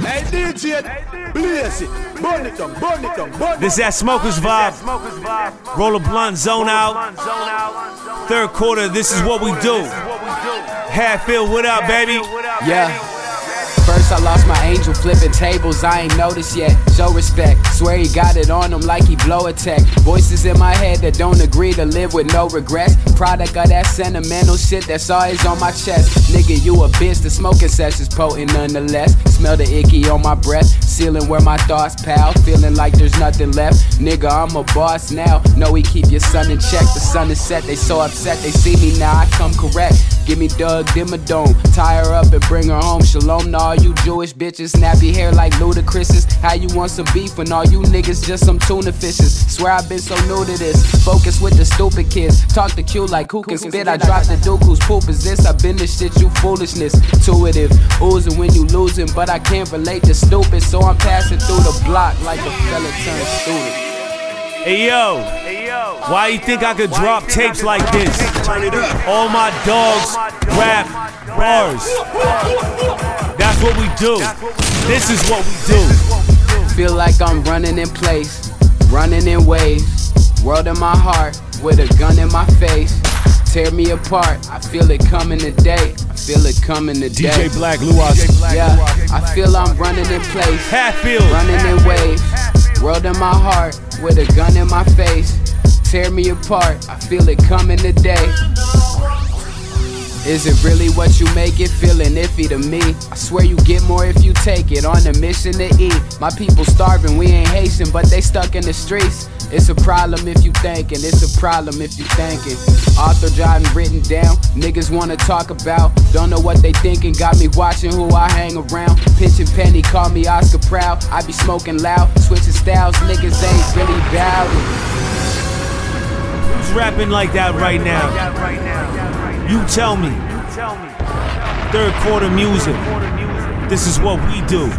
Hey DJ, blaze it, burn it down, burn it down, burn it This that smokers vibe. Roll a blunt, zone out. Third quarter, this is what we do. Hatfield, what up, baby? Yeah. First, I lost my angel flipping tables, I ain't noticed yet. Show respect, swear he got it on him like he blow a tech. Voices in my head that don't agree to live with no regrets. Product of that sentimental shit that's always on my chest. Nigga, you a bitch, the smoking session's potent nonetheless. Smell the icky on my breath, ceiling where my thoughts pal. Feeling like there's nothing left. Nigga, I'm a boss now. Know we keep your son in check. The sun is set, they so upset, they see me now, I come correct. Give me Doug Dimmadome, tie her up and bring her home. Shalom to all you Jewish bitches, nappy hair like Ludacris's. How you want some beef when all you niggas just some tuna fishes? Swear I've been so new to this. Focus with the stupid kids. Talk to Q like who can spit. I drop the duke whose poop is this. I've been this shit, you foolishness. Intuitive, oozing when you losing, but I can't relate to stupid. So I'm passing through the block like a fella turned student. Hey yo, why you think I could drop tapes like this? All my dogs rap bars. That's what we do. This is what we do. Feel like I'm running in place, running in waves. World in my heart, with a gun in my face. Tear me apart, I feel it coming today. I feel it coming today. DJ Black, Luas. Yeah, I feel I'm running in place, Hatfield. running in waves. World in my heart, with a gun in my face. Tear me apart, I feel it coming today. Is it really what you make it? Feeling iffy to me. I swear you get more if you take it. On a mission to eat. My people starving, we ain't Haitian, but they stuck in the streets. It's a problem if you thinking, it's a problem if you thinking. Author driving written down, niggas wanna talk about. Don't know what they thinking, got me watching who I hang around. Pitching penny, call me Oscar Proud. I be smoking loud, switching styles, niggas ain't really it. Who's rapping like that right now? You tell me. Third quarter music. This is what we do.